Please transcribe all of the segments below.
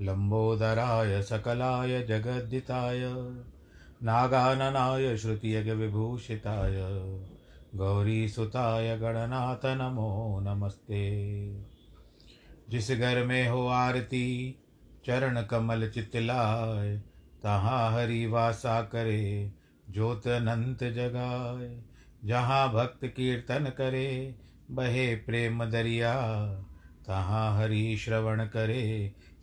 लम्बोदराय सकलाय जगद्दिताय, नागाननाय श्रुतियगविभूषिताय गौरीसुताय गणनाथ नमो नमस्ते। जिस घर में हो आरती, चरण कमल चितलाय तहाँ हरि वासा करे, ज्योत अनंत जगाए जहाँ भक्त कीर्तन करे, बहे प्रेम दरिया, तहाँ हरि श्रवण करे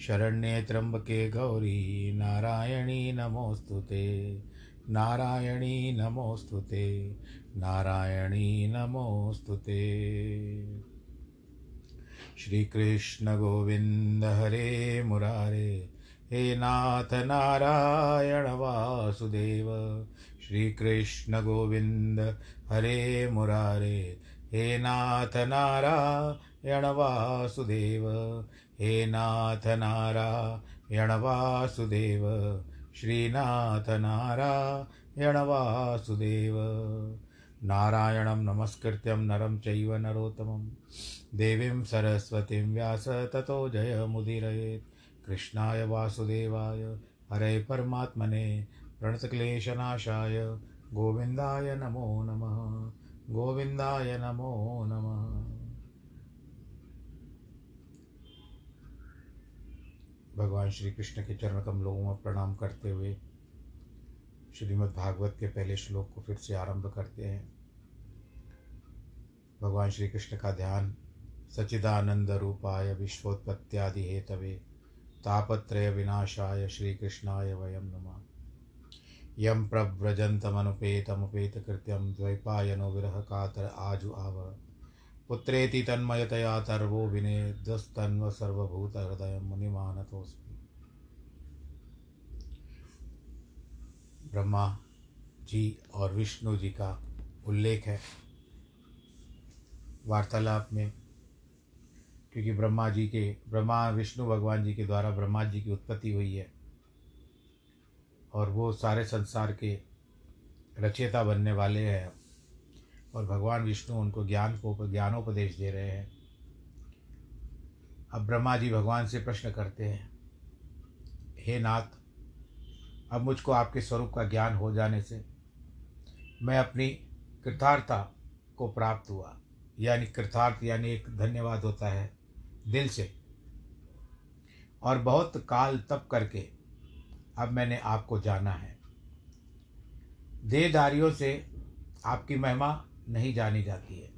शरण्ये त्र्यम्बके गौरी नारायणी नमोऽस्तु नारायणी नमोऽस्तु ते। नारायणी नमोऽस्तु ते। श्रीकृष्णगोविन्द हरे मुरारे। हे नाथ नारायण वासुदेव। श्रीकृष्णगोविन्द हरे मुरारे। हे नाथ नारायण वासुदेव। हे नाथ नारायण वासुदेव श्रीनाथ नारायण वासुदेव नारायणं नमस्कृत्यं नरं चैव नरोत्तमं। देवीं सरस्वतीं व्यास ततो जयमुदीरयेत् कृष्णाय वासुदेवाय, हरे परमात्मने, प्रणतक्लेशनाशाय। गोविन्दाय नमो नमः। गोविंदाय नमो नमः। भगवान श्री कृष्ण के चरण कमलों में प्रणाम करते हुए श्रीमद् भागवत के पहले श्लोक को फिर से आरंभ करते हैं। भगवान श्री कृष्ण का ध्यान सच्चिदानंद रूपाय विश्वोत्पत्त्यादि हेतवे तापत्रय विनाशाय श्री कृष्णाय वयम नमः। यं प्रव्रजन्तमनुपेतमुपेतकृत्यं द्वैपायनो विरह कातर आजु आव पुत्रेति तन्मयतया तर्वो विने दुस्तन्व सर्वभूतहृदय मुनिमानतोऽस्मि। ब्रह्मा जी और विष्णु जी का उल्लेख है वार्तालाप में, क्योंकि ब्रह्मा जी के, ब्रह्मा, विष्णु भगवान जी के द्वारा ब्रह्मा जी की उत्पत्ति हुई है और वो सारे संसार के रचयिता बनने वाले हैं। और भगवान विष्णु उनको ज्ञान को ज्ञानोपदेश दे रहे हैं। अब ब्रह्मा जी भगवान से प्रश्न करते हैं, हे नाथ, अब मुझको आपके स्वरूप का ज्ञान हो जाने से मैं अपनी कृतार्थता को प्राप्त हुआ। यानी कृतार्थ यानी एक धन्यवाद होता है दिल से। और बहुत काल तप करके अब मैंने आपको जाना है। देहधारियों से आपकी महिमा नहीं जानी जाती है।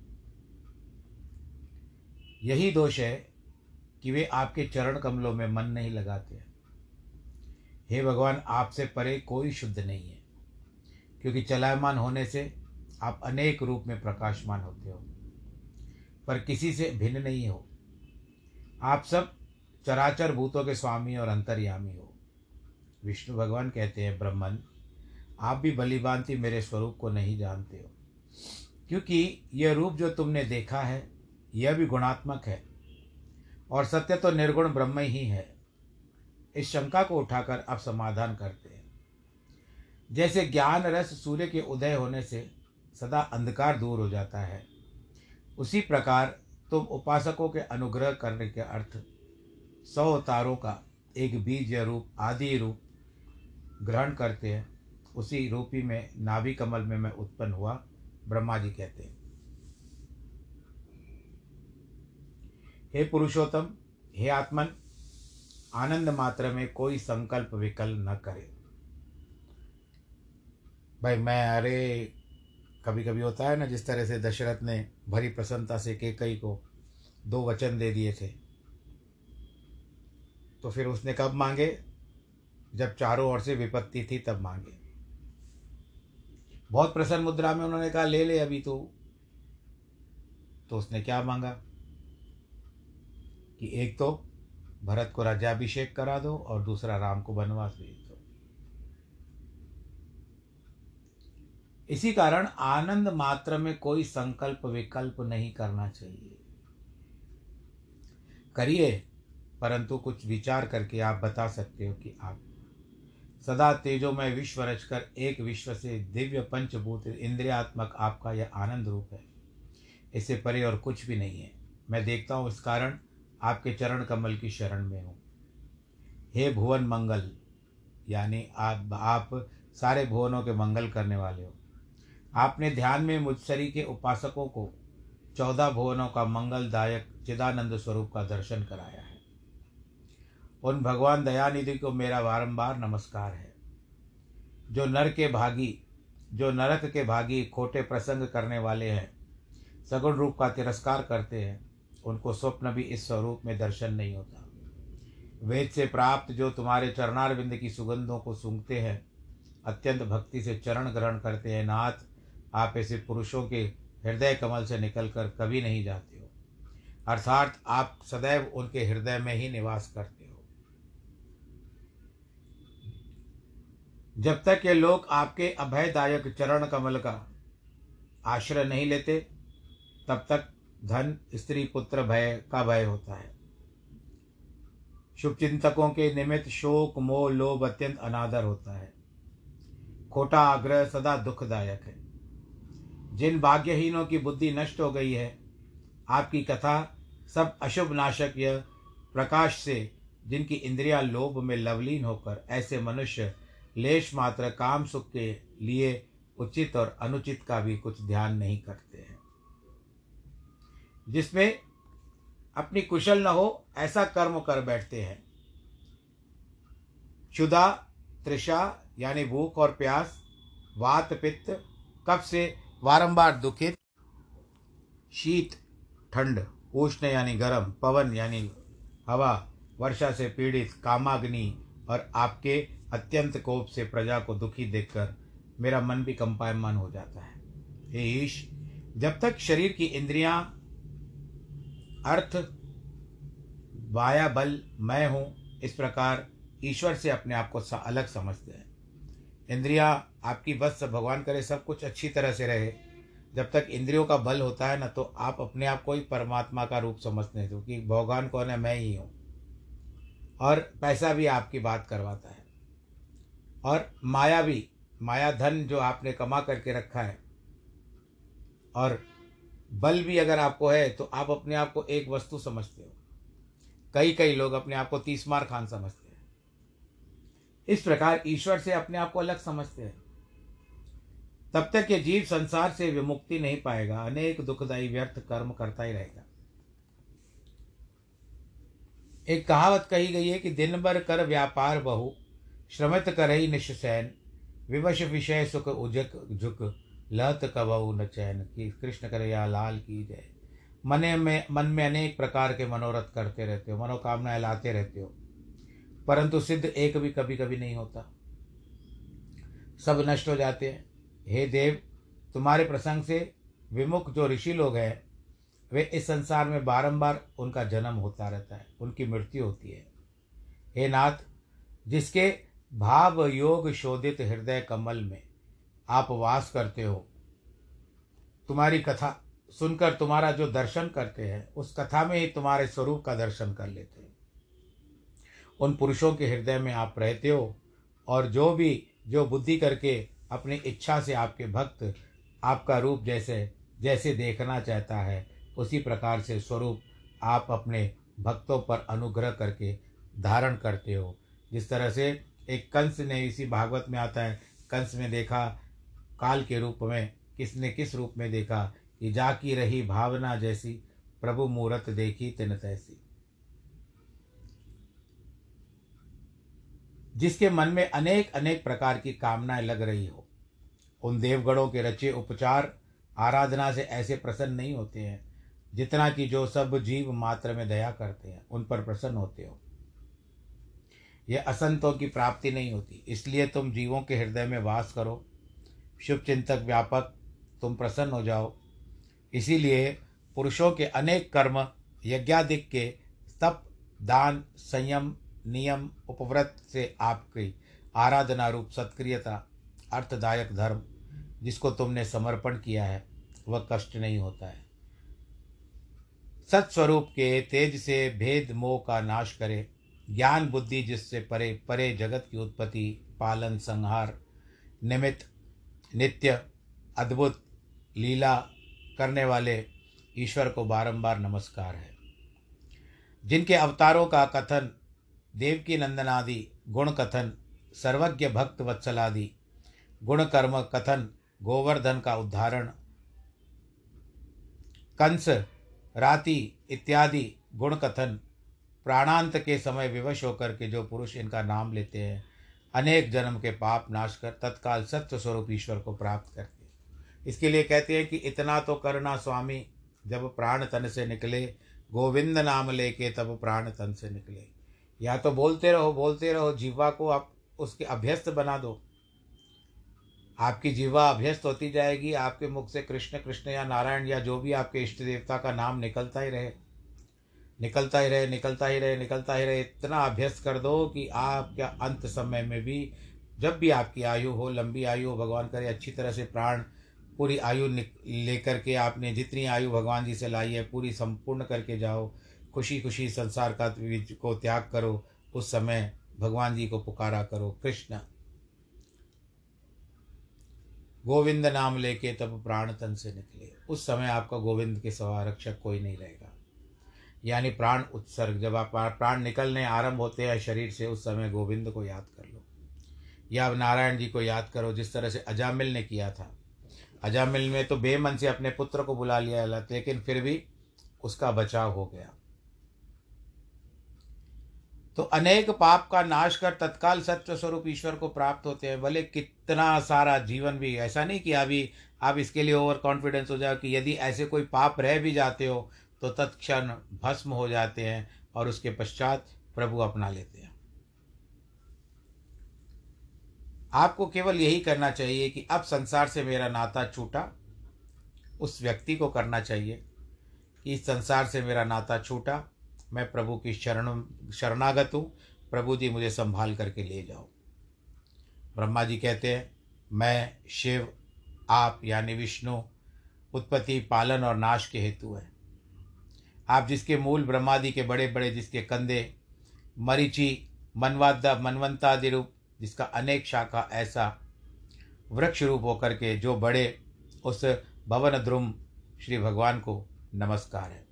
यही दोष है कि वे आपके चरण कमलों में मन नहीं लगाते हैं। हे भगवान, आपसे परे कोई शुद्ध नहीं है, क्योंकि चलायमान होने से आप अनेक रूप में प्रकाशमान होते हो, पर किसी से भिन्न नहीं हो। आप सब चराचर भूतों के स्वामी और अंतर्यामी हो। विष्णु भगवान कहते हैं, ब्रह्मन, आप भी भांति मेरे स्वरूप को नहीं जानते हो। क्योंकि यह रूप जो तुमने देखा है, यह भी गुणात्मक है। और सत्य तो निर्गुण ब्रह्म ही है। इस शंका को उठाकर अब समाधान करते हैं। जैसे ज्ञान रस सूर्य के उदय होने से सदा अंधकार दूर हो जाता है, उसी प्रकार तुम उपासकों के अनुग्रह करने के अर्थ सौ अवतारों का एक बीज रूप, आदि रूप ग्रहण करते हैं। उसी रूपी में नाभि कमल में मैं उत्पन्न हुआ। ब्रह्मा जी कहते हैं। हे पुरुषोत्तम, हे आत्मन, आनंद मात्र में कोई संकल्प विकल्प न करे। भाई, मैं, अरे कभी कभी होता है ना, जिस तरह से दशरथ ने भरी प्रसन्नता से केकई को दो वचन दे दिए थे तो फिर उसने कब मांगे? जब चारों ओर से विपत्ति थी, तब मांगे। बहुत प्रसन्न मुद्रा में उन्होंने कहा, ले ले अभी तो। तो उसने क्या मांगा? कि एक तो भरत को राज्याभिषेक करा दो और दूसरा राम को वनवास भेज दो। इसी कारण आनंद मात्र में कोई संकल्प विकल्प नहीं करना चाहिए। करिए, परंतु कुछ विचार करके आप बता सकते हो कि आप सदा तेजोमय विश्व रचकर एक विश्व से दिव्य पंचभूत इंद्रियात्मक आपका यह आनंद रूप है। इससे परे और कुछ भी नहीं है। मैं देखता हूँ इस कारण आपके चरण कमल की शरण में हूँ। हे भुवन मंगल, यानी आप आप सारे भुवनों के मंगल करने वाले हो। आपने ध्यान में मुझसरी के उपासकों को चौदह भुवनों का मंगलदायक चिदानंद स्वरूप का दर्शन कराया है। उन भगवान दयानिधि को मेरा बारंबार नमस्कार है। जो नर के भागी, जो नरक के भागी खोटे प्रसंग करने वाले हैं, सगुण रूप का तिरस्कार करते हैं, उनको स्वप्न भी इस स्वरूप में दर्शन नहीं होता। वेद से प्राप्त जो तुम्हारे चरणारविंद की सुगंधों को सूंघते हैं, अत्यंत भक्ति से चरण ग्रहण करते हैं, नाथ, आप ऐसे पुरुषों के हृदय कमल से निकलकर कभी नहीं जाते हो। अर्थात आप सदैव उनके हृदय में ही निवास करते जब तक ये लोग आपके अभयदायक चरण कमल का आश्रय नहीं लेते, तब तक धन, स्त्री, पुत्र भय का भय होता है। शुभ चिंतकों के निमित्त शोक, मोह, लोभ अत्यंत अनादर होता है। खोटा आग्रह सदा दुखदायक है। जिन भाग्यहीनों की बुद्धि नष्ट हो गई है, आपकी कथा सब अशुभ नाशक यह प्रकाश से जिनकी इंद्रिया लोभ में लवलीन होकर ऐसे मनुष्य लेश मात्र काम सुख के लिए उचित और अनुचित का भी कुछ ध्यान नहीं करते हैं। जिसमें अपनी कुशल न हो, ऐसा कर्म कर बैठते हैं। क्षुदा त्रिषा यानी भूख और प्यास, वात, पित्त कब से वारंबार दुखित, शीत, ठंड, उष्ण, यानी गर्म, पवन, यानी हवा, वर्षा से पीड़ित, कामाग्नि और आपके अत्यंत कोप से प्रजा को दुखी देखकर मेरा मन भी कंपायमान हो जाता है। हे ईश, जब तक शरीर की इंद्रियाँ, अर्थ, वाया बल, मैं हूँ, इस प्रकार ईश्वर से अपने आप को अलग समझते हैं। इंद्रियाँ आपकी बस भगवान करे सब कुछ अच्छी तरह से रहे। जब तक इंद्रियों का बल होता है ना तो आप अपने आप को ही परमात्मा का रूप समझते हैं, क्योंकि भगवान कौन है? मैं ही हूँ। और पैसा भी आपकी बात करवाता है। और माया भी, माया धन जो आपने कमा करके रखा है। और बल भी अगर आपको है तो आप अपने आप को एक वस्तु समझते हो। कई कई लोग अपने आप को तीसमार खान समझते हैं। इस प्रकार ईश्वर से अपने आप को अलग समझते हैं। तब तक ये जीव संसार से विमुक्ति नहीं पाएगा, अनेक दुखदायी व्यर्थ कर्म करता ही रहेगा। एक कहावत कही गई है कि दिन भर कर व्यापार बहु श्रमित करई निशैन विवश विषय सुख उजक झुक लत कबऊ न चैन की, कृष्ण करे या लाल की जय। मने में, मन में अनेक प्रकार के मनोरथ करते रहते हो, मनोकामनाएँ लाते रहते हो, परंतु सिद्ध एक भी कभी कभी नहीं होता। सब नष्ट हो जाते हैं। हे देव, तुम्हारे प्रसंग से विमुख जो ऋषि लोग हैं, वे इस संसार में बारंबार उनका जन्म होता रहता है, उनकी मृत्यु होती है। हे नाथ, जिसके भाव योग शोधित हृदय कमल में आप वास करते हो। तुम्हारी कथा सुनकर तुम्हारा जो दर्शन करते हैं, उस कथा में ही तुम्हारे स्वरूप का दर्शन कर लेते हैं। उन पुरुषों के हृदय में आप रहते हो और जो भी, जो बुद्धि करके अपनी इच्छा से आपके भक्त आपका रूप जैसे जैसे देखना चाहता है, उसी प्रकार से स्वरूप आप अपने भक्तों पर अनुग्रह करके धारण करते हो। जिस तरह से एक कंस ने इसी भागवत में आता है, कंस में देखा, काल के रूप में, किसने किस रूप में देखा, कि जाकी रही भावना जैसी, प्रभु मूर्त देखी तिन तैसी। जिसके मन में अनेक अनेक प्रकार की कामनाएँ लग रही हो, उन देवगणों के रचे उपचार, आराधना से ऐसे प्रसन्न नहीं होते हैं, जितना कि जो सब जीव मात्र में दया करते हैं, उन पर प्रसन्न होते हो। यह असंतों की प्राप्ति नहीं होती। इसलिए तुम जीवों के हृदय में वास करो। शुभ चिंतक व्यापक, तुम प्रसन्न हो जाओ। इसीलिए पुरुषों के अनेक कर्म यज्ञादिक के तप, दान, संयम, नियम, उपव्रत से आपकी आराधना रूप सत्क्रियता, अर्थदायक धर्म, जिसको तुमने समर्पण किया है, वह कष्ट नहीं होता है। सत्स्वरूप के तेज से भेद मोह का नाश करे। ज्ञान बुद्धि जिससे परे परे जगत की उत्पत्ति, पालन, संहार, निमित्त, नित्य, अद्भुत, लीला करने वाले ईश्वर को बारंबार नमस्कार है। जिनके अवतारों का कथन देवकी नंदनादि गुण कथन सर्वज्ञ भक्त वत्सलादि गुण कर्म कथन, गोवर्धन का उद्धारण कंस, राति इत्यादि गुण कथन प्राणांत के समय विवश होकर के जो पुरुष इनका नाम लेते हैं, अनेक जन्म के पाप नाश कर, तत्काल सत्य स्वरूप ईश्वर को प्राप्त करते इसके लिए कहते हैं कि इतना तो करना स्वामी, जब प्राण तन से निकले, गोविंद नाम लेके तब प्राण तन से निकले। या तो बोलते रहो बोलते रहो, जीवा को आप उसके अभ्यस्त बना दो। आपकी जीवा अभ्यस्त होती जाएगी, आपके मुख से कृष्ण कृष्ण या नारायण या जो भी आपके इष्ट देवता का नाम निकलता ही रहे। निकलता ही रहे, निकलता ही रहे, निकलता ही रहे। इतना अभ्यस्त कर दो कि आपके अंत समय में भी जब भी आपकी आयु हो, लंबी आयु हो, भगवान करे, अच्छी तरह से प्राण, पूरी आयु लेकर के आपने जितनी आयु भगवान जी से लाई है, पूरी संपूर्ण करके जाओ। खुशी खुशी संसार का को त्याग करो। उस समय भगवान जी को पुकारा करो। कृष्ण, गोविंद नाम लेके तब प्राण तन से निकले। उस समय आपका गोविंद के सवा रक्षक कोई नहीं रहेगा। यानी प्राण उत्सर्ग, जब आप प्राण निकलने आरंभ होते हैं शरीर से, उस समय गोविंद को याद कर लो। या नारायण जी को याद करो, जिस तरह से अजामिल ने किया था। अजामिल में तो बेमन से अपने पुत्र को बुला लिया, लेकिन फिर भी उसका बचाव हो गया। तो अनेक पाप का नाश कर तत्काल सत्य स्वरूप ईश्वर को प्राप्त होते हैं। भले कितना सारा जीवन भी, ऐसा नहीं कि अभी आप इसके लिए ओवर कॉन्फिडेंस हो जाओ कि यदि ऐसे कोई पाप रह भी जाते हो तो तत्क्षण भस्म हो जाते हैं और उसके पश्चात प्रभु अपना लेते हैं। आपको केवल यही करना चाहिए कि अब संसार से मेरा नाता छूटा, उस व्यक्ति को करना चाहिए कि इस संसार से मेरा नाता छूटा, मैं प्रभु की शरण, शरणागत हूँ, प्रभु जी मुझे संभाल करके ले जाओ। ब्रह्मा जी कहते हैं, मैं शिव, आप यानी विष्णु, उत्पत्ति, पालन और नाश के हेतु है। आप जिसके मूल ब्रह्मादि के बड़े बड़े जिसके कंधे, मरीचि मनवादा मनवंतादि रूप जिसका अनेक शाखा ऐसा वृक्ष रूप होकर के जो बड़े, उस भवन ध्रुम श्री भगवान को नमस्कार है।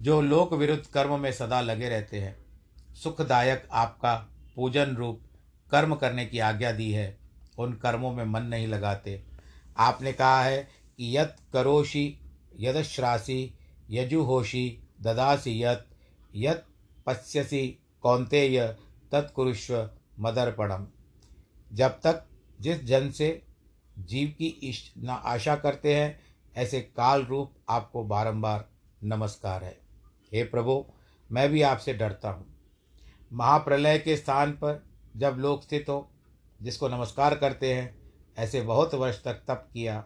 जो लोक विरुद्ध कर्म में सदा लगे रहते हैं, सुखदायक आपका पूजन रूप, कर्म करने की आज्ञा दी है, उन कर्मों में मन नहीं लगाते। आपने कहा है कि यत करोषि, यदश्रासी यजुहोषि ददासी यत यत पश्यसि कौंतेय तत्कुरुष्व मदर्पणम। जब तक जिस जन से जीव की इष्ट न आशा करते हैं, ऐसे काल रूप आपको बारंबार नमस्कार है। हे प्रभु, मैं भी आपसे डरता हूँ। महाप्रलय के स्थान पर जब लोग स्थित हो, जिसको नमस्कार करते हैं, ऐसे बहुत वर्ष तक तप किया,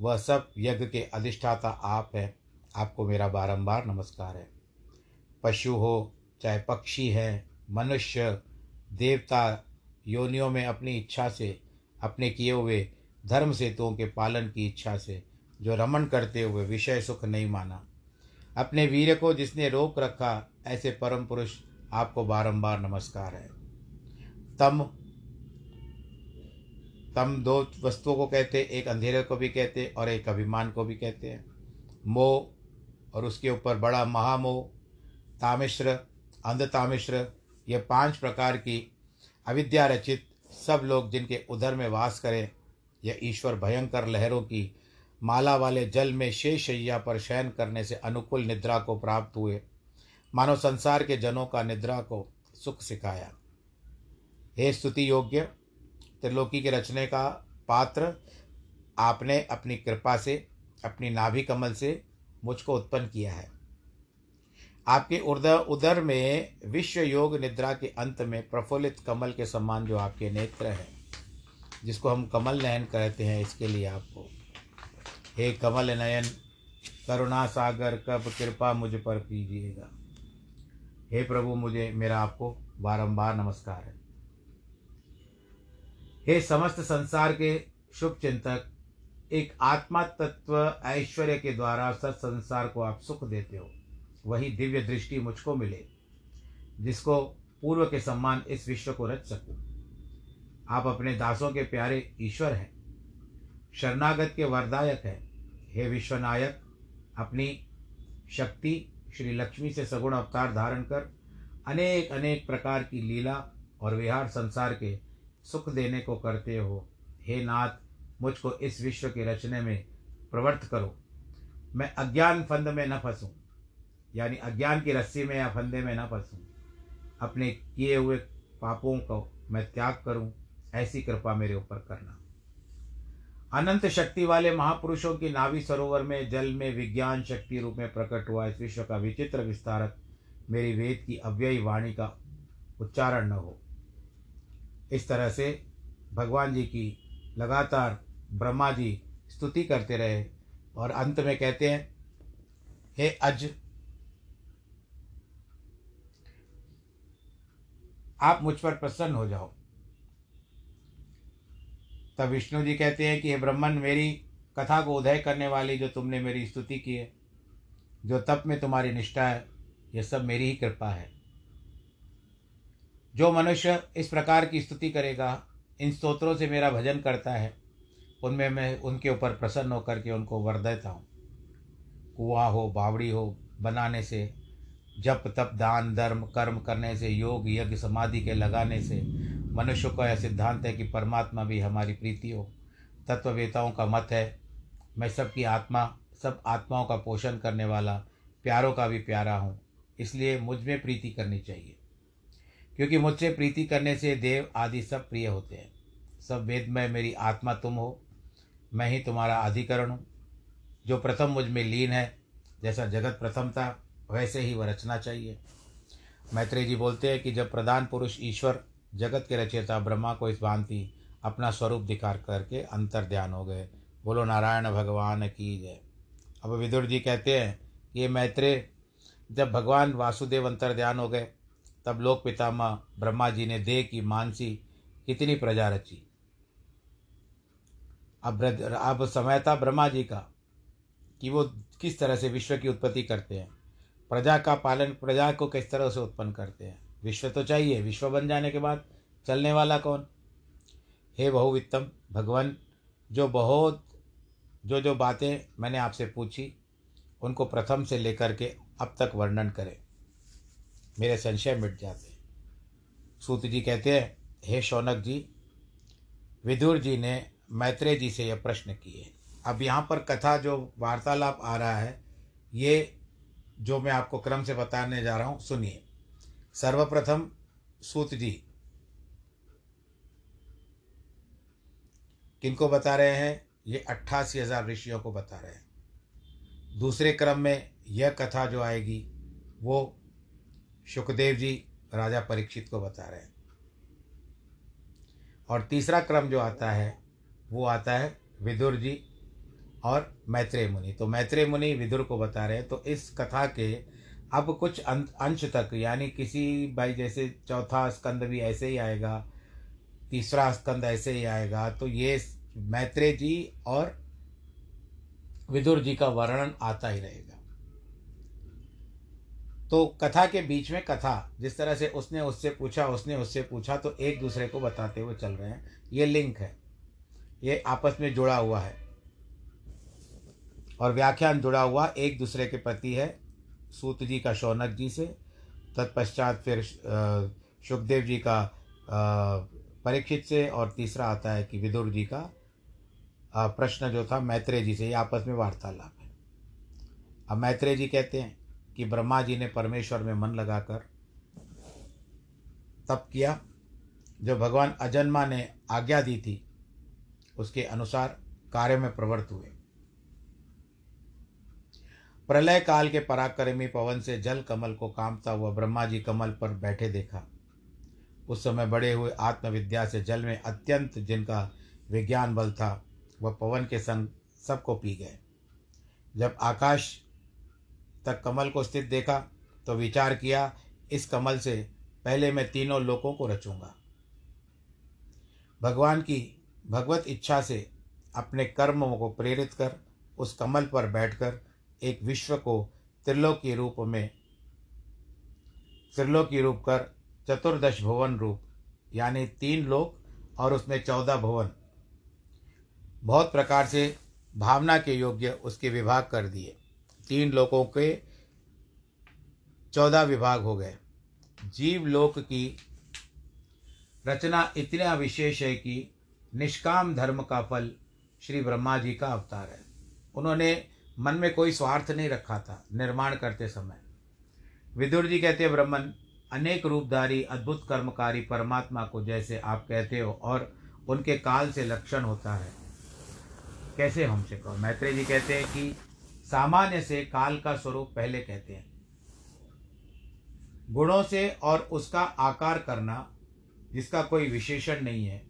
वह सब यज्ञ के अधिष्ठाता आप हैं। आपको मेरा बारंबार नमस्कार है। पशु हो, चाहे पक्षी है, मनुष्य, देवता, योनियों में अपनी इच्छा से, अपने किए हुए धर्म सेतुओं के पालन की इच्छा से, जो रमन करते हुए विषय सुख नहीं माना। अपने वीर को जिसने रोक रखा, ऐसे परम पुरुष आपको बारंबार नमस्कार है। तम तम दो वस्तुओं को कहते, एक अंधेरे को भी कहते और एक अभिमान को भी कहते हैं। मोह और उसके ऊपर बड़ा महामोह तामिश्र, अंधतामिश्र, ये पाँच प्रकार की अविद्या रचित सब लोग जिनके उधर में वास करें यह ईश्वर भयंकर लहरों की माला वाले जल में शेष शैया पर शयन करने से अनुकूल निद्रा को प्राप्त हुए, मानव संसार के जनों का निद्रा को सुख सिखाया। हे स्तुति योग्य, त्रिलोकी के रचने का पात्र आपने अपनी कृपा से, अपनी नाभि कमल से मुझको उत्पन्न किया है। आपके उदर उदर में विश्व योग निद्रा के अंत में प्रफुल्लित कमल के समान जो आपके नेत्र हैं, जिसको हम कमल नयन कहते हैं, इसके लिए आपको। हे कमल नयन, करुणा सागर, कब कृपा मुझ पर कीजिएगा। हे प्रभु, मुझे, मेरा आपको बारंबार नमस्कार है। हे समस्त संसार के शुभ चिंतक एक आत्मा तत्व ऐश्वर्य के द्वारा सत्संसार को आप सुख देते हो। वही दिव्य दृष्टि मुझको मिले, जिसको पूर्व के सम्मान इस विश्व को रच सकूँ। आप अपने दासों के प्यारे ईश्वर हैं, शरणागत के वरदायक हैं। हे विश्वनायक, अपनी शक्ति श्री लक्ष्मी से सगुण अवतार धारण कर अनेक अनेक प्रकार की लीला और विहार संसार के सुख देने को करते हो। हे नाथ मुझको इस विश्व के रचने में प्रवृत्त करो। मैं अज्ञान फंद में न फंसूं, यानी अज्ञान की रस्सी में या फंदे में न फंसूं। अपने किए हुए पापों को मैं त्याग करूँ, ऐसी कृपा मेरे ऊपर करना। अनंत शक्ति वाले महापुरुषों की नाभि सरोवर में, जल में विज्ञान शक्ति रूप में प्रकट हुआ इस विश्व का विचित्र विस्तारक, मेरी वेद की अव्ययी वाणी का उच्चारण न हो। इस तरह से भगवान जी की लगातार ब्रह्मा जी स्तुति करते रहे और अंत में कहते हैं, हे अज, आप मुझ पर प्रसन्न हो जाओ। तब विष्णु जी कहते हैं कि, हे ब्रह्मन, मेरी कथा को उदय करने वाली जो तुमने मेरी स्तुति की है, जो तप में तुम्हारी निष्ठा है यह सब मेरी ही कृपा है। जो मनुष्य इस प्रकार की स्तुति करेगा, इन स्तोत्रों से मेरा भजन करता है उनमें मैं उनके ऊपर प्रसन्न होकर के उनको वर देता हूँ। कुआँ हो, बावड़ी हो, बनाने से, जप, तप, दान, धर्म, कर्म करने से, योग, यज्ञ, समाधि के लगाने से, मनुष्य का यह सिद्धांत है कि परमात्मा भी हमारी प्रीति हो। तत्ववेताओं का मत है, मैं सबकी आत्मा, सब आत्माओं का पोषण करने वाला, प्यारों का भी प्यारा हूँ, इसलिए मुझमें प्रीति करनी चाहिए। क्योंकि मुझसे प्रीति करने से देव आदि सब प्रिय होते हैं। सब वेद में मेरी आत्मा तुम हो मैं ही तुम्हारा अधिकरण हूँ। जो प्रथम मुझमें लीन है, जैसा जगत प्रथम था, वैसे ही वह रचना चाहिए। मैत्रेय जी बोलते हैं कि जब प्रधान पुरुष ईश्वर जगत के रचयिता ब्रह्मा को इस भांति अपना स्वरूप दिखार करके अंतर ध्यान हो गए। बोलो, नारायण भगवान की जय। अब विदुर जी कहते हैं ये मैत्रेय, जब भगवान वासुदेव अंतर ध्यान हो गए, तब लोक पितामह ब्रह्मा जी ने देह की मानसी कितनी प्रजा रची। अब अब समय था ब्रह्मा जी का कि वो किस तरह से विश्व की उत्पत्ति करते हैं। प्रजा का पालन, प्रजा को किस तरह से उत्पन्न करते हैं। विश्व तो चाहिए, विश्व बन जाने के बाद चलने वाला कौन? हे बहुवित्तम, भगवान, जो बहुत, जो जो बातें मैंने आपसे पूछी, उनको प्रथम से लेकर के अब तक वर्णन करें। मेरे संशय मिट जाते हैं। सूत जी कहते हैं, हे शौनक जी, विदुर जी ने मैत्रेय जी से यह प्रश्न किए। अब यहाँ पर कथा जो वार्तालाप आ रहा है, ये जो मैं आपको क्रम से बताने जा रहा हूँ, सुनिए। सर्वप्रथम सूत जी, किनको बता रहे हैं? ये अट्ठासी हज़ार ऋषियों को बता रहे हैं। दूसरे क्रम में यह कथा जो आएगी, वो सुखदेव जी, राजा परीक्षित को बता रहे हैं। और तीसरा क्रम जो आता है वो आता है विदुर जी और मैत्रेय मुनि। तो मैत्रेय मुनि विदुर को बता रहे हैं। तो इस कथा के अब कुछ अंश तक, यानी किसी भाई जैसे चौथा स्कंद भी ऐसे ही आएगा, तीसरा स्कंद ऐसे ही आएगा तो ये मैत्रेय जी और विदुर जी का वर्णन आता ही रहेगा। तो कथा के बीच में कथा, जिस तरह से उसने उससे पूछा, उसने उससे पूछा तो एक दूसरे को बताते हुए चल रहे हैं। ये लिंक है। ये आपस में जुड़ा हुआ है। और व्याख्यान जुड़ा हुआ एक दूसरे के प्रति है। सूत जी का शौनक जी से तत्पश्चात फिर सुखदेव जी का परीक्षित से और तीसरा आता है कि विदुर जी का प्रश्न जो था मैत्रेय जी से, ये आपस में वार्तालाप है। अब मैत्रेय जी कहते हैं कि ब्रह्मा जी ने परमेश्वर में मन लगाकर तप किया। जो भगवान अजन्मा ने आज्ञा दी थी उसके अनुसार कार्य में प्रवृत्त हुए। प्रलय काल के पराक्रमी पवन से जल कमल को कामता हुआ ब्रह्मा जी कमल पर बैठे देखा। उस समय बड़े हुए आत्मविद्या से जल में अत्यंत जिनका विज्ञान बल था, वह पवन के संग सबको पी गए। जब आकाश तक कमल को स्थित देखा तो विचार किया, इस कमल से पहले मैं तीनों लोकों को रचूँगा। भगवान की भगवत इच्छा से अपने कर्मों को प्रेरित कर, उस कमल पर बैठकर एक विश्व को त्रिलोकी रूप में, त्रिलोकी रूप कर, चतुर्दश भुवन रूप, यानी तीन लोक और उसमें चौदह भुवन। बहुत प्रकार से भावना के योग्य उसके विभाग कर दिए। तीन लोकों के चौदह विभाग हो गए। जीव लोक की रचना इतना विशेष है कि निष्काम धर्म का फल श्री ब्रह्मा जी का अवतार है। उन्होंने मन में कोई स्वार्थ नहीं रखा था, निर्माण करते समय। विदुर जी कहते हैं ब्रह्मन, अनेक रूपधारी, अद्भुत कर्मकारी परमात्मा को जैसे आप कहते हो और उनके काल से लक्षण होता है। कैसे हमसे कहो? मैत्रेय जी कहते हैं कि सामान्य से काल का स्वरूप पहले कहते हैं। गुणों से और उसका आकार करना, जिसका कोई विशेषण नहीं है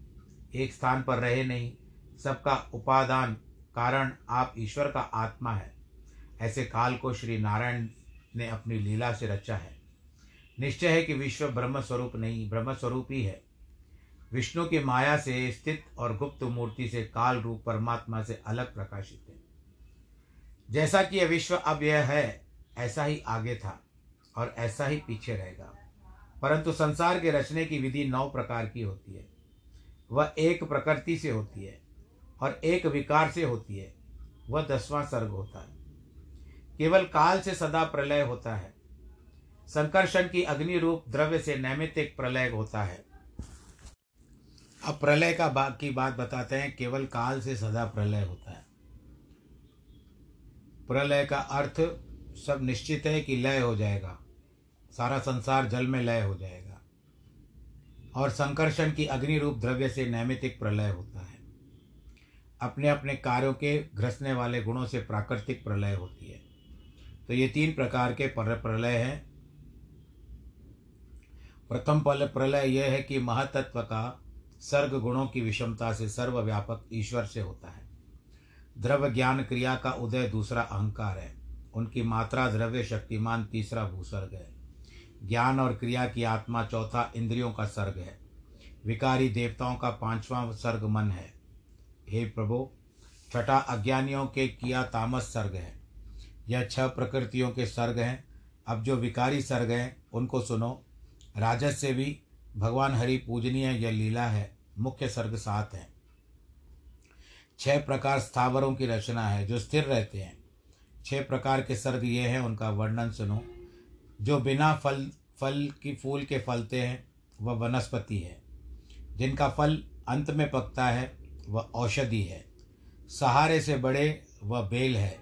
एक स्थान पर रहे नहीं, सबका उपादान कारण आप ईश्वर का आत्मा है। ऐसे काल को श्री नारायण ने अपनी लीला से रचा है। निश्चय है कि विश्व ब्रह्म स्वरूप नहीं ब्रह्म स्वरूप ही है। विष्णु की माया से स्थित और गुप्त मूर्ति से काल रूप परमात्मा से अलग प्रकाशित है। जैसा कि यह विश्व अब यह है, ऐसा ही आगे था और ऐसा ही पीछे रहेगा। परंतु संसार के रचने की विधि नौ प्रकार की होती है। वह एक प्रकृति से होती है और एक विकार से होती है। वह दसवां सर्ग होता है। केवल काल से सदा प्रलय होता है। संकर्षण की अग्नि रूप द्रव्य से नैमित्तिक प्रलय होता है। अब प्रलय का बात की बात बताते हैं। केवल काल से सदा प्रलय होता है। प्रलय का अर्थ सब निश्चित है कि लय हो जाएगा। सारा संसार जल में लय हो जाएगा। और संकर्षण की अग्नि रूप द्रव्य से नैमितिक प्रलय होता है। अपने अपने कार्यों के घृसने वाले गुणों से प्राकृतिक प्रलय होती है। तो ये तीन प्रकार के पर प्रलय हैं। प्रथम प्रलय यह है कि महतत्व का सर्ग गुणों की विषमता से सर्वव्यापक ईश्वर से होता है। द्रव्य ज्ञान क्रिया का उदय दूसरा अहंकार है। उनकी मात्रा द्रव्य शक्तिमान तीसरा भूसर्ग है। ज्ञान और क्रिया की आत्मा चौथा इंद्रियों का सर्ग है। विकारी देवताओं का पांचवा सर्ग मन है। हे प्रभु, छठा अज्ञानियों के किया तामस सर्ग है। यह छह प्रकृतियों के सर्ग हैं। अब जो विकारी सर्ग हैं, उनको सुनो। राजस से भी भगवान हरि पूजनीय, यह लीला है। मुख्य सर्ग सात है। छह प्रकार स्थावरों की रचना है, जो स्थिर रहते हैं। छह प्रकार के सर्ग ये हैं, उनका वर्णन सुनो। जो बिना फल फल की फूल के फलते हैं, वह वनस्पति है। जिनका फल अंत में पकता है, वह औषधि है। सहारे से बड़े वह बेल है।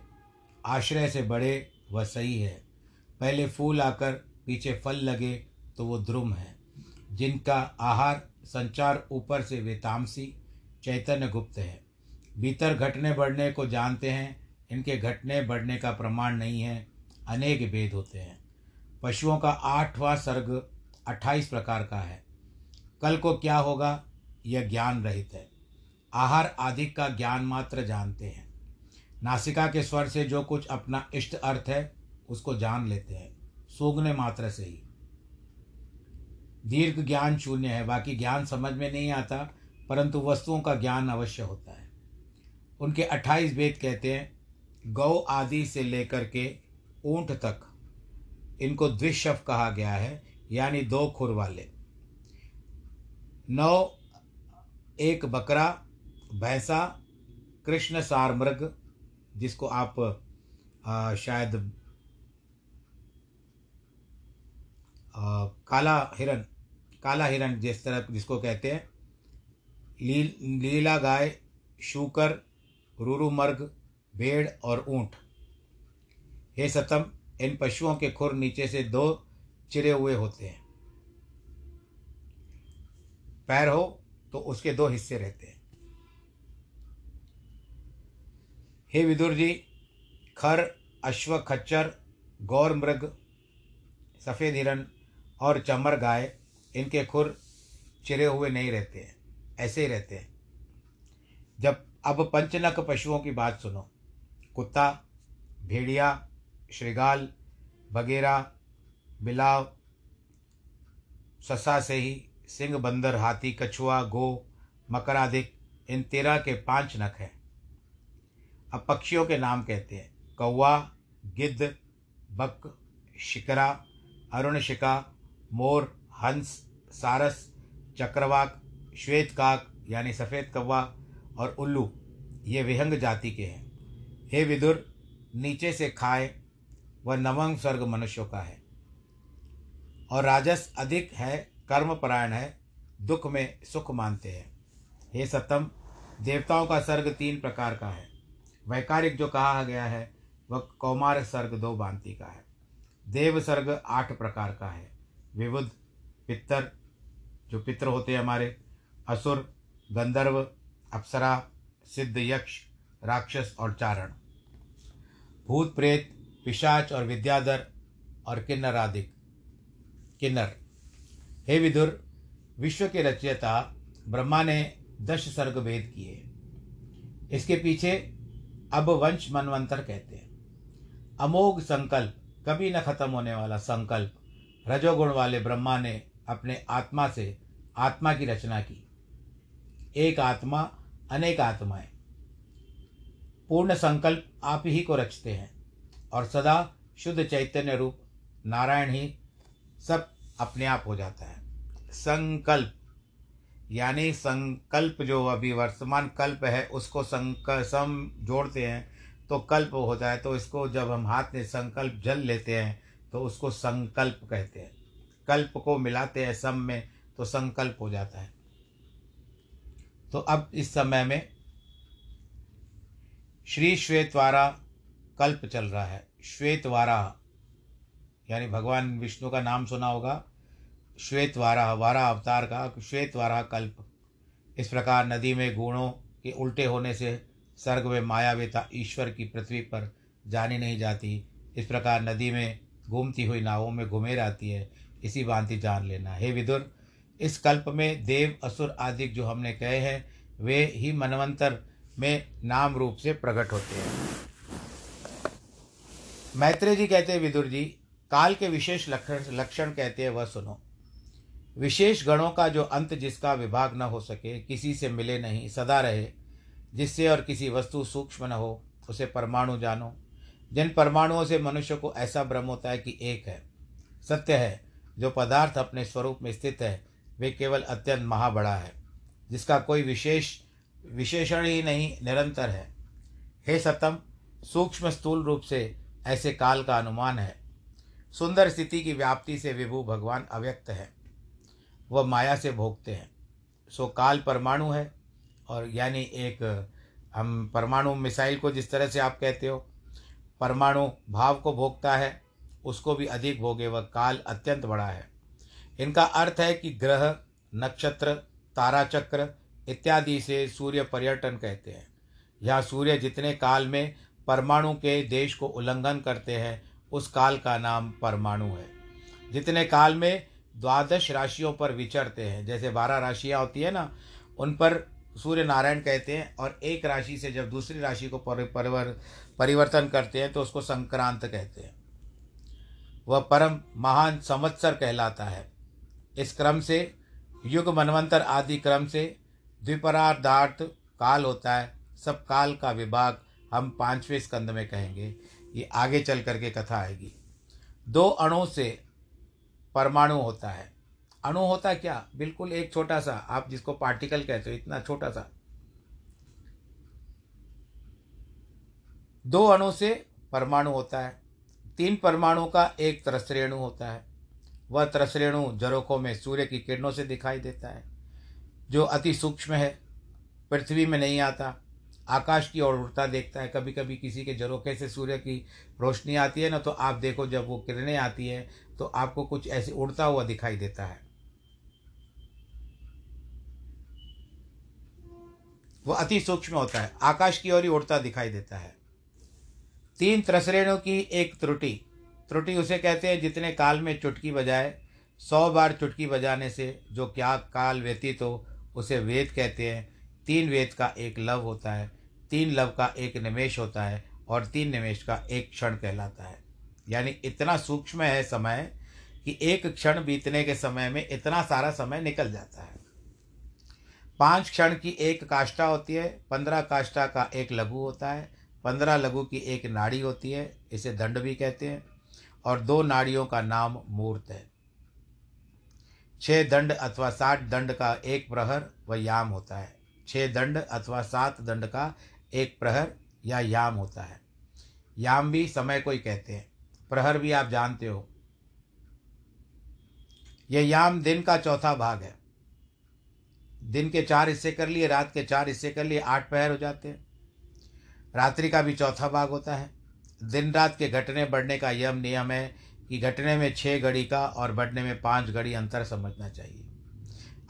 आश्रय से बड़े वह सही है। पहले फूल आकर पीछे फल लगे तो वो ध्रुम है। जिनका आहार संचार ऊपर से वे तामसी, चैतन्य गुप्त है। भीतर घटने बढ़ने को जानते हैं, इनके घटने बढ़ने का प्रमाण नहीं है, अनेक भेद होते हैं। पशुओं का आठवां सर्ग अट्ठाईस प्रकार का है। कल को क्या होगा, यह ज्ञान रहित है। आहार आदि का ज्ञान मात्र जानते हैं। नासिका के स्वर से जो कुछ अपना इष्ट अर्थ है, उसको जान लेते हैं। सूंघने मात्र से ही। दीर्घ ज्ञान शून्य है, बाकी ज्ञान समझ में नहीं आता, परंतु वस्तुओं का ज्ञान अवश्य होता है। उनके अट्ठाईस वेद कहते हैं, गौ आदि से लेकर के ऊँट तक इनको द्विशव कहा गया है यानी दो खुर वाले। नौ एक बकरा भैंसा कृष्ण सार मृग जिसको आप आ, शायद आ, काला हिरण काला हिरण जिस तरह जिसको कहते हैं लील लीला गाय शूकर रूरू मर्ग भेड़ और ऊँट। हे सतम इन पशुओं के खुर नीचे से दो चिरे हुए होते हैं। पैर हो तो उसके दो हिस्से रहते हैं। हे विदुर जी, खर, अश्व, खच्चर, गौर, मृग, सफ़ेद हिरन और चमर गाय, इनके खुर चिरे हुए नहीं रहते हैं, ऐसे ही रहते हैं। जब अब पंचनक पशुओं की बात सुनो, कुत्ता, भेड़िया श्रृगाल, बगेरा, बिलाव ससा से ही सिंह बंदर, हाथी, कछुआ, गो मकराधिक इन तेरह के पाँच नख हैं। अब पक्षियों के नाम कहते हैं। कौवा, गिद्ध, बक, शिकरा, अरुणशिका, मोर, हंस, सारस, चक्रवाक श्वेत काक यानी सफ़ेद कौवा और उल्लू, ये विहंग जाति के हैं। हे विदुर, नीचे से खाए वह नवंग स्वर्ग मनुष्यों का है। और राजस अधिक है, कर्मपरायण है, दुख में सुख मानते हैं। हे सतम देवताओं का सर्ग तीन प्रकार का है। वैकारिक जो कहा गया है, वह कौमार सर्ग दो भांति का है। देव सर्ग आठ प्रकार का है। विबुध पितर जो पितर होते हैं हमारे, असुर, गंधर्व, अप्सरा, सिद्ध यक्ष, राक्षस और चारण। भूत प्रेत पिशाच और विद्याधर और किन्नर आदि। किन्नर। हे विदुर, विश्व के रचयिता ब्रह्मा ने दश सर्ग वेद किए। इसके पीछे अब वंश मनवंतर कहते हैं। अमोघ संकल्प, कभी न खत्म होने वाला संकल्प, रजोगुण वाले ब्रह्मा ने अपने आत्मा से आत्मा की रचना की। एक आत्मा, अनेक आत्माएँ। पूर्ण संकल्प आप ही को रचते हैं। और सदा शुद्ध चैतन्य रूप नारायण ही सब अपने आप हो जाता है। संकल्प, यानी संकल्प जो अभी वर्तमान कल्प है, उसको संक, सम जोड़ते हैं तो कल्प होता है तो इसको जब हम हाथ में संकल्प जल लेते हैं तो उसको संकल्प कहते हैं। कल्प को मिलाते हैं सम में तो संकल्प हो जाता है। तो अब इस समय में श्री श्वेतवारा कल्प चल रहा है। श्वेतवारा, यानी भगवान विष्णु का नाम सुना होगा। श्वेतवारा, वारा अवतार का श्वेत श्वेतवारा कल्प। इस प्रकार नदी में गुणों के उल्टे होने से सर्ग में मायावेता ईश्वर की पृथ्वी पर जानी नहीं जाती। इस प्रकार नदी में घूमती हुई नावों में घुमे रहती है। इसी भांति जान लेना। हे विदुर, इस कल्प में देव, असुर आदि जो हमने कहे हैं, वे ही मनवंतर में नाम रूप से प्रकट होते हैं। मैत्रेय जी कहते हैं, विदुर जी, काल के विशेष लक्षण लक्षण कहते हैं, वह सुनो। विशेष गणों का जो अंत जिसका विभाग न हो सके, किसी से मिले नहीं, सदा रहे, जिससे और किसी वस्तु सूक्ष्म न हो, उसे परमाणु जानो। जिन परमाणुओं से मनुष्य को ऐसा भ्रम होता है कि एक है, सत्य है, जो पदार्थ अपने स्वरूप में स्थित है, वे केवल अत्यंत महाबड़ा है, जिसका कोई विशेष, विशेषण ही नहीं, निरंतर है। हे सतम, सूक्ष्म स्थूल रूप से ऐसे काल का अनुमान है। सुंदर स्थिति की व्याप्ति से विभु भगवान अव्यक्त है। वह माया से भोगते हैं। सो काल परमाणु है और यानी एक, हम परमाणु मिसाइल को जिस तरह से आप कहते हो, परमाणु भाव को भोगता है, उसको भी अधिक भोगे वह काल अत्यंत बड़ा है। इनका अर्थ है कि ग्रह, नक्षत्र ताराचक्र इत्यादि से सूर्य पर्यटन कहते हैं। यहाँ सूर्य जितने काल में परमाणु के देश को उल्लंघन करते हैं, उस काल का नाम परमाणु है। जितने काल में द्वादश राशियों पर विचरते हैं, जैसे बारह राशियाँ होती है ना, उन पर सूर्य नारायण कहते हैं और एक राशि से जब दूसरी राशि को परिवर, परिवर्तन करते हैं तो उसको संक्रांत कहते हैं। वह परम महान संवत्सर कहलाता है। इस क्रम से, युग मनवंतर आदि क्रम से, द्विपरार्धार्थ काल होता है, सब काल का विभाग हम पाँचवें स्कंद में कहेंगे, ये आगे चल करके कथा आएगी। दो अणु से परमाणु होता है। अणु होता क्या? बिल्कुल एक छोटा सा, आप जिसको पार्टिकल कहते हो, इतना छोटा सा। दो अणु से परमाणु होता है। तीन परमाणु का एक त्रसरेणु होता है। वह त्रसरेणु जरोखों में सूर्य की किरणों से दिखाई देता है, जो अति सूक्ष्म है, पृथ्वी में नहीं आता। आकाश की ओर उड़ता देखता है। कभी कभी किसी के जरोखे से सूर्य की रोशनी आती है ना तो आप देखो जब वो किरणें आती हैं तो आपको कुछ ऐसे उड़ता हुआ दिखाई देता है। वो अति सूक्ष्म होता है। आकाश की ओर ही उड़ता दिखाई देता है। तीन त्रसरेणों की एक त्रुटि। त्रुटि उसे कहते हैं जितने काल में चुटकी बजाए, सौ बार चुटकी बजाने से जो क्या काल व्यतीत हो, उसे वेद कहते हैं। तीन वेद का एक लव होता है। तीन लव का एक निमेश होता है और तीन निमेश का एक क्षण कहलाता है। यानी इतना सूक्ष्म है समय कि एक क्षण बीतने के समय में इतना सारा समय निकल जाता है। पाँच क्षण की एक काष्ठा होती है, पंद्रह काष्ठा का एक लघु होता है, पंद्रह लघु की एक नाड़ी होती है, इसे दंड भी कहते हैं, और दो नाड़ियों का नाम मूर्त है। छह दंड अथवा साठ दंड का एक प्रहर व याम होता है। छह दंड अथवा सात दंड का एक प्रहर या याम होता है। याम भी समय को ही कहते हैं। प्रहर भी आप जानते हो। यह याम दिन का चौथा भाग है। दिन के चार हिस्से कर लिए, रात के चार हिस्से कर लिए, आठ पहर हो जाते हैं। रात्रि का भी चौथा भाग होता है। दिन रात के घटने बढ़ने का यम नियम है कि घटने में छः घड़ी का और बढ़ने में पाँच घड़ी अंतर समझना चाहिए।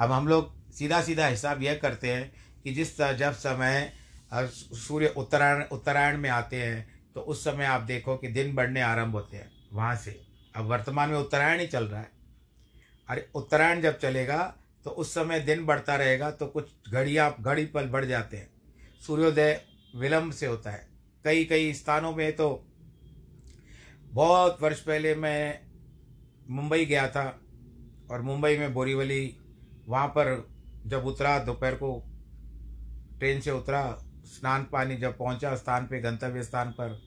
अब हम लोग सीधा सीधा हिसाब यह करते हैं कि जिस जब समय सूर्य उत्तरायण उत्तरायण में आते हैं तो उस समय आप देखो कि दिन बढ़ने आरंभ होते हैं वहाँ से। अब वर्तमान में उत्तरायण ही चल रहा है। अरे, उत्तरायण जब चलेगा तो उस समय दिन बढ़ता रहेगा तो कुछ घड़ियाँ, घड़ी पल बढ़ जाते हैं। सूर्योदय विलंब से होता है। कई कई स्थानों में तो बहुत वर्ष पहले मैं मुंबई गया था और मुंबई में बोरीवली, वहाँ पर जब उतरा, दोपहर को ट्रेन से उतरा स्नान पानी जब पहुँचा स्थान पे, गंतव्य स्थान पर,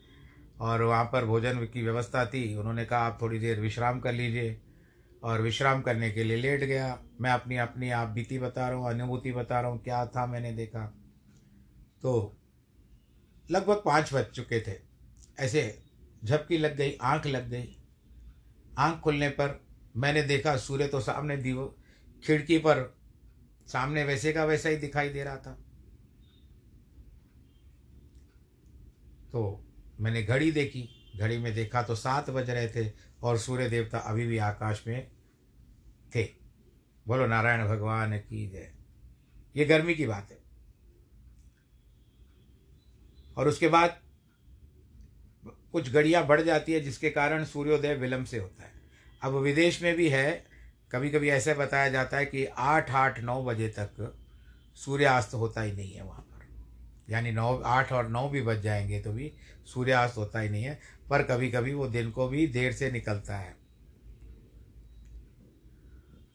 और वहाँ पर भोजन की व्यवस्था थी, उन्होंने कहा, आप थोड़ी देर विश्राम कर लीजिए। और विश्राम करने के लिए लेट गया। मैं अपनी अपनी आप बीती बता रहा हूँ, अनुभूति बता रहा हूँ, क्या था मैंने देखा। तो लगभग पाँच बज चुके थे। ऐसे झपकी लग गई, आँख लग गई। आँख खुलने पर मैंने देखा, सूर्य तो सामने दीव, खिड़की पर सामने वैसे का वैसा ही दिखाई दे रहा था। तो मैंने घड़ी देखी, घड़ी में देखा तो सात बज रहे थे और सूर्य देवता अभी भी आकाश में थे। बोलो, नारायण भगवान की जय। ये गर्मी की बात है। और उसके बाद कुछ घड़ियाँ बढ़ जाती है जिसके कारण सूर्योदय विलंब से होता है। अब विदेश में भी है कभी कभी ऐसे बताया जाता है कि आठ आठ नौ बजे तक सूर्यास्त होता ही नहीं है वहाँ। यानी नौ, आठ और नौ भी बज जाएँगे तो भी सूर्यास्त होता ही नहीं है, पर कभी कभी वो दिन को भी देर से निकलता है।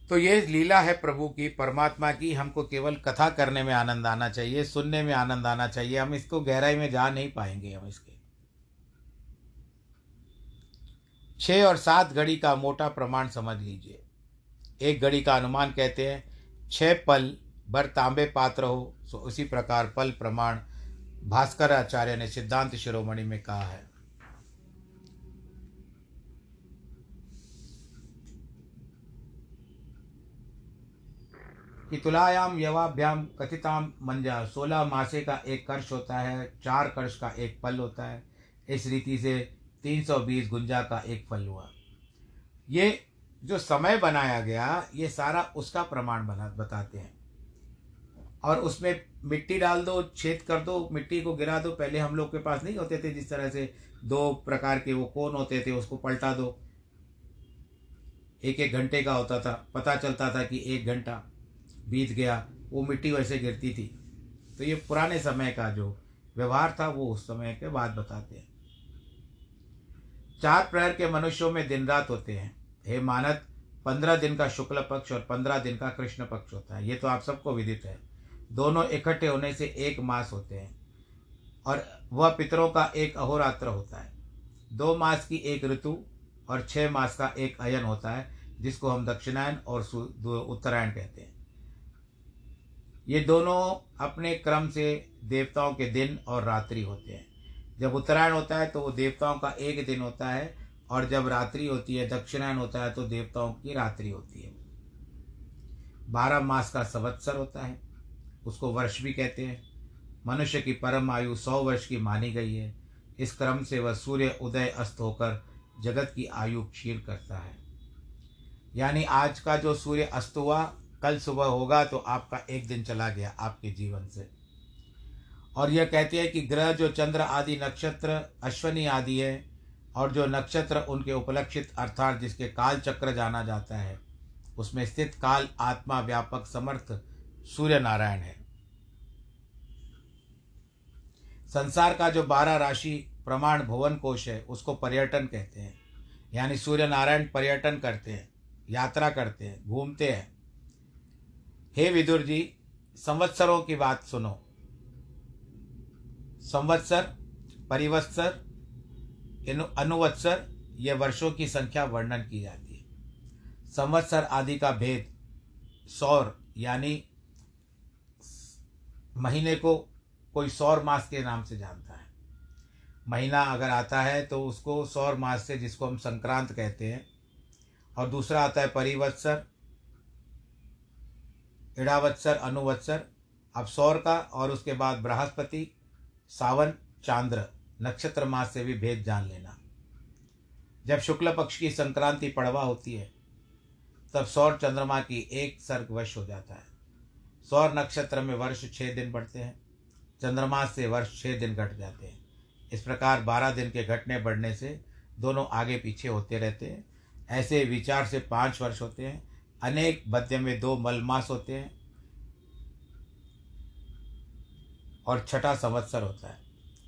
तो ये लीला है प्रभु की, परमात्मा की, हमको केवल कथा करने में आनंद आना चाहिए, सुनने में आनंद आना चाहिए, हम इसको गहराई में जा नहीं पाएँगे हम इसके। छः और सात घड़ी का मोटा प्रमाण समझ लीजिए। एक घड़ी का अनुमान कहते हैं छः पल भर तांबे पात्र हो, सो उसी प्रकार पल प्रमाण भास्कर आचार्य ने सिद्धांत शिरोमणि में कहा है। कि तुलायाम यवाभ्याम कथिताम मंजा। सोलह मासे का एक कर्ष होता है, चार कर्ष का एक पल होता है। इस रीति से तीन सौ बीस गुंजा का एक फल हुआ। ये जो समय बनाया गया, ये सारा उसका प्रमाण बना बताते हैं। और उसमें मिट्टी डाल दो, छेद कर दो, मिट्टी को गिरा दो। पहले हम लोग के पास नहीं होते थे जिस तरह से दो प्रकार के वो कोन होते थे, उसको पलटा दो। एक एक घंटे का होता था, पता चलता था कि एक घंटा बीत गया, वो मिट्टी वैसे गिरती थी। तो ये पुराने समय का जो व्यवहार था, वो उस समय के बाद बताते हैं। चार प्रहर के मनुष्यों में दिन रात होते हैं। हे मानत पंद्रह दिन का शुक्ल पक्ष और पंद्रह दिन का कृष्ण पक्ष होता है। ये तो आप सबको विदित है। दोनों इकट्ठे होने से एक मास होते हैं। और वह पितरों का एक अहोरात्र होता है। दो मास की एक ऋतु और छः मास का एक अयन होता है, जिसको हम दक्षिणायन और उत्तरायण कहते हैं। ये दोनों अपने क्रम से देवताओं के दिन और रात्रि होते हैं। जब उत्तरायण होता है तो वो देवताओं का एक दिन होता है, और जब रात्रि होती है, दक्षिणायन होता है तो देवताओं की रात्रि होती है। बारह मास का संवत्सर होता है। उसको वर्ष भी कहते हैं। मनुष्य की परम आयु सौ वर्ष की मानी गई है। इस क्रम से वह सूर्य उदय अस्त होकर जगत की आयु क्षीण करता है। यानी आज का जो सूर्य अस्त हुआ, कल सुबह होगा तो आपका एक दिन चला गया आपके जीवन से। और यह कहते हैं कि ग्रह जो चंद्र आदि नक्षत्र, अश्वनी आदि है, और जो नक्षत्र उनके उपलक्षित, अर्थात जिसके काल चक्र जाना जाता है, उसमें स्थित काल आत्मा व्यापक समर्थ सूर्य नारायण है। संसार का जो बारह राशि प्रमाण भुवन कोश है, उसको पर्यटन कहते हैं। यानी सूर्य नारायण पर्यटन करते हैं, यात्रा करते हैं, घूमते हैं। हे विदुर जी, संवत्सरों की बात सुनो। संवत्सर, परिवत्सर अनुवत्सर, ये वर्षों की संख्या वर्णन की जाती है। संवत्सर आदि का भेद सौर, यानी महीने को कोई सौर मास के नाम से जानता है। महीना अगर आता है तो उसको सौर मास से, जिसको हम संक्रांत कहते हैं, और दूसरा आता है परिवत्सर, इड़ावत्सर, अनुवत्सर, अब सौर का, और उसके बाद बृहस्पति, सावन, चांद्र, नक्षत्र मास से भी भेद जान लेना। जब शुक्ल पक्ष की संक्रांति पड़वा होती है, तब सौर चंद्रमा की एक सर्ग वश हो जाता है। सौर नक्षत्र में वर्ष छः दिन बढ़ते हैं, चंद्रमा से वर्ष छः दिन घट जाते हैं। इस प्रकार बारह दिन के घटने बढ़ने से दोनों आगे पीछे होते रहते हैं। ऐसे विचार से पाँच वर्ष होते हैं। अनेक मध्य में दो मलमास होते हैं और छठा संवत्सर होता है।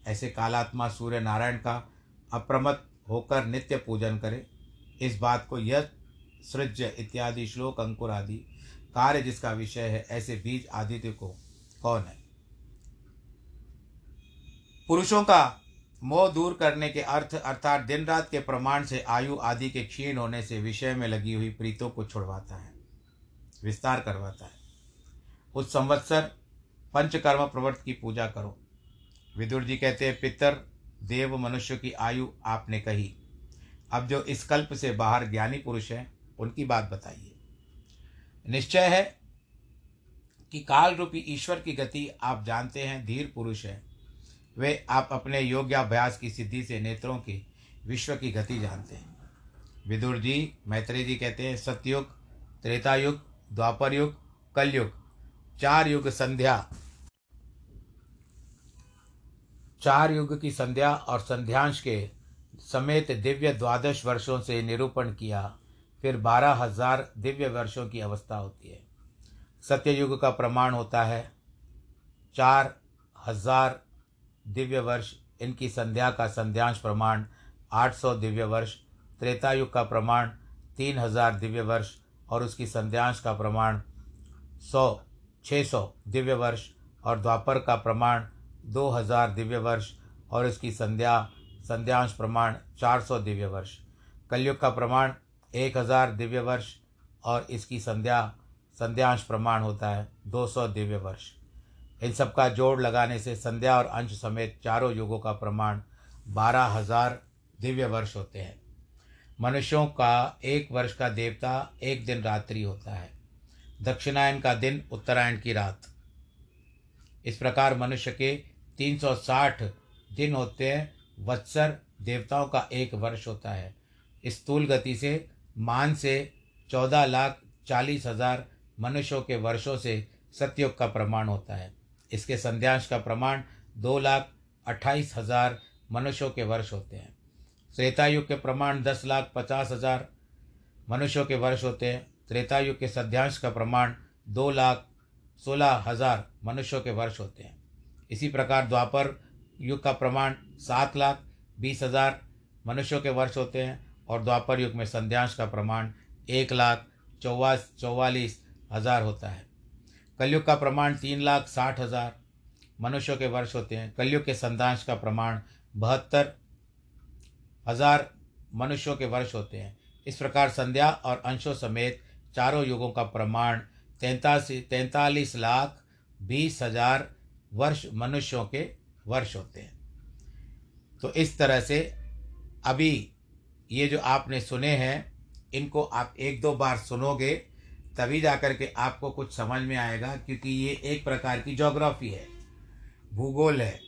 ऐसे कालात्मा सूर्य नारायण का अप्रमत होकर नित्य पूजन करे। इस बात को यह सृज्य इत्यादि श्लोक अंकुर आदि कार्य जिसका विषय है, ऐसे बीज आदित्य को कौन है? पुरुषों का मोह दूर करने के अर्थ, अर्थात दिन रात के प्रमाण से आयु आदि के क्षीण होने से विषय में लगी हुई प्रीतों को छुड़वाता है, विस्तार करवाता है। उस संवत्सर पंचकर्म प्रवृत्त की पूजा करो। विदुर जी कहते हैं, पितर, देव मनुष्य की आयु आपने कही। अब जो इस कल्प से बाहर ज्ञानी पुरुष हैं, उनकी बात बताइए। निश्चय है कि काल रूपी ईश्वर की गति आप जानते हैं, धीर पुरुष है। वे आप अपने योग्याभ्यास की सिद्धि से नेत्रों की विश्व की गति जानते हैं। विदुर जी, मैत्री जी कहते हैं, सतयुग, त्रेतायुग द्वापर युग कलयुग चार युग संध्या। चार युग की संध्या और संध्यांश के समेत दिव्य द्वादश वर्षों से निरूपण किया फिर बारह हज़ार दिव्य वर्षों की अवस्था होती है। सत्ययुग का प्रमाण होता है। चार हज़ार दिव्य वर्ष, इनकी संध्या का संध्यांश प्रमाण आठ सौ दिव्य वर्ष, त्रेतायुग का प्रमाण तीन हज़ार दिव्य वर्ष और उसकी संध्यांश का प्रमाण सौ छः सौ दिव्य वर्ष और द्वापर का प्रमाण दो हज़ार दिव्य वर्ष और इसकी संध्या, संध्यांश प्रमाण चार सौ दिव्य वर्ष। कलयुग का प्रमाण एक हज़ार दिव्य वर्ष और इसकी संध्या, संध्यांश प्रमाण होता है, दो सौ दिव्य वर्ष। इन सब का जोड़ लगाने से संध्या और अंश समेत चारों युगों का प्रमाण बारह हज़ार दिव्य वर्ष होते हैं। मनुष्यों का एक वर्ष का देवता एक दिन रात्रि होता है। दक्षिणायन का दिन उत्तरायण की रात। इस प्रकार मनुष्य के 360 दिन होते हैं। वत्सर देवताओं का एक वर्ष होता है। स्थूल गति से मान से चौदह लाख चालीस हज़ार मनुष्यों के वर्षों से सत्युग का प्रमाण होता है। इसके संध्यांश का प्रमाण दो लाख अट्ठाईस हज़ार मनुष्यों के वर्ष होते हैं। त्रेतायुग के प्रमाण दस लाख पचास हज़ार मनुष्यों के वर्ष होते हैं। त्रेतायुग के संध्यांश का प्रमाण दो लाख सोलह हज़ार मनुष्यों के वर्ष होते हैं। इसी प्रकार द्वापर युग का प्रमाण सात लाख बीस हज़ार मनुष्यों के वर्ष होते हैं। और द्वापर युग में संध्यांश का प्रमाण एक लाख चौवास, चौवालीस हज़ार होता है। कलयुग का प्रमाण तीन लाख साठ हज़ार। मनुष्यों के वर्ष होते हैं। कलयुग के संधांश का प्रमाण बहत्तर हज़ार मनुष्यों के वर्ष होते हैं। इस प्रकार संध्या और अंशों समेत चारों युगों का प्रमाण तैंतासी, तैंतालीस लाख बीस हज़ार वर्ष मनुष्यों के वर्ष होते हैं। तो इस तरह से अभी ये जो आपने सुने हैं, इनको आप एक दो बार सुनोगे, तभी जा कर के आपको कुछ समझ में आएगा, क्योंकि ये एक प्रकार की जोग्राफी है। भूगोल है।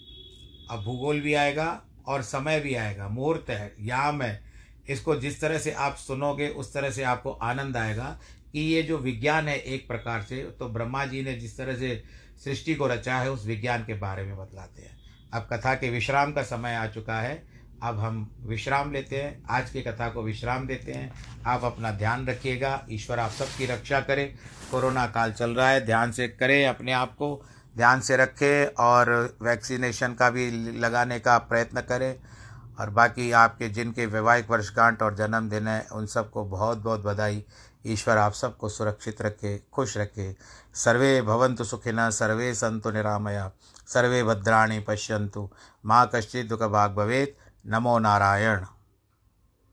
अब भूगोल भी आएगा और समय भी आएगा। मुहूर्त है, याम है। इसको जिस तरह से आप सुनोगे, उस तरह से आपको आनंद आएगा कि ये जो विज्ञान है एक प्रकार से तो ब्रह्मा जी ने जिस तरह से सृष्टि को रचा है, उस विज्ञान के बारे में बतलाते हैं। अब कथा के विश्राम का समय आ चुका है। अब हम विश्राम लेते हैं। आज की कथा को विश्राम देते हैं। आप अपना ध्यान रखिएगा। ईश्वर आप सबकी रक्षा करे। कोरोना काल चल रहा है। ध्यान से करें अपने आप को। ध्यान से रखें और वैक्सीनेशन का भी लगाने का प्रयत्न करें। और बाकी आपके जिनके वैवाहिक वर्षगांठ और जन्मदिन है, उन सबको बहुत बहुत बधाई। ईश्वर आप सबको सुरक्षित रखे, खुश रखे। सर्वे भवंतु सुखिनः सर्वे संतु निरामया। सर्वे भद्राणी पश्यंतु माँ कश्चित दुख भाग भवेत्। नमो नारायण।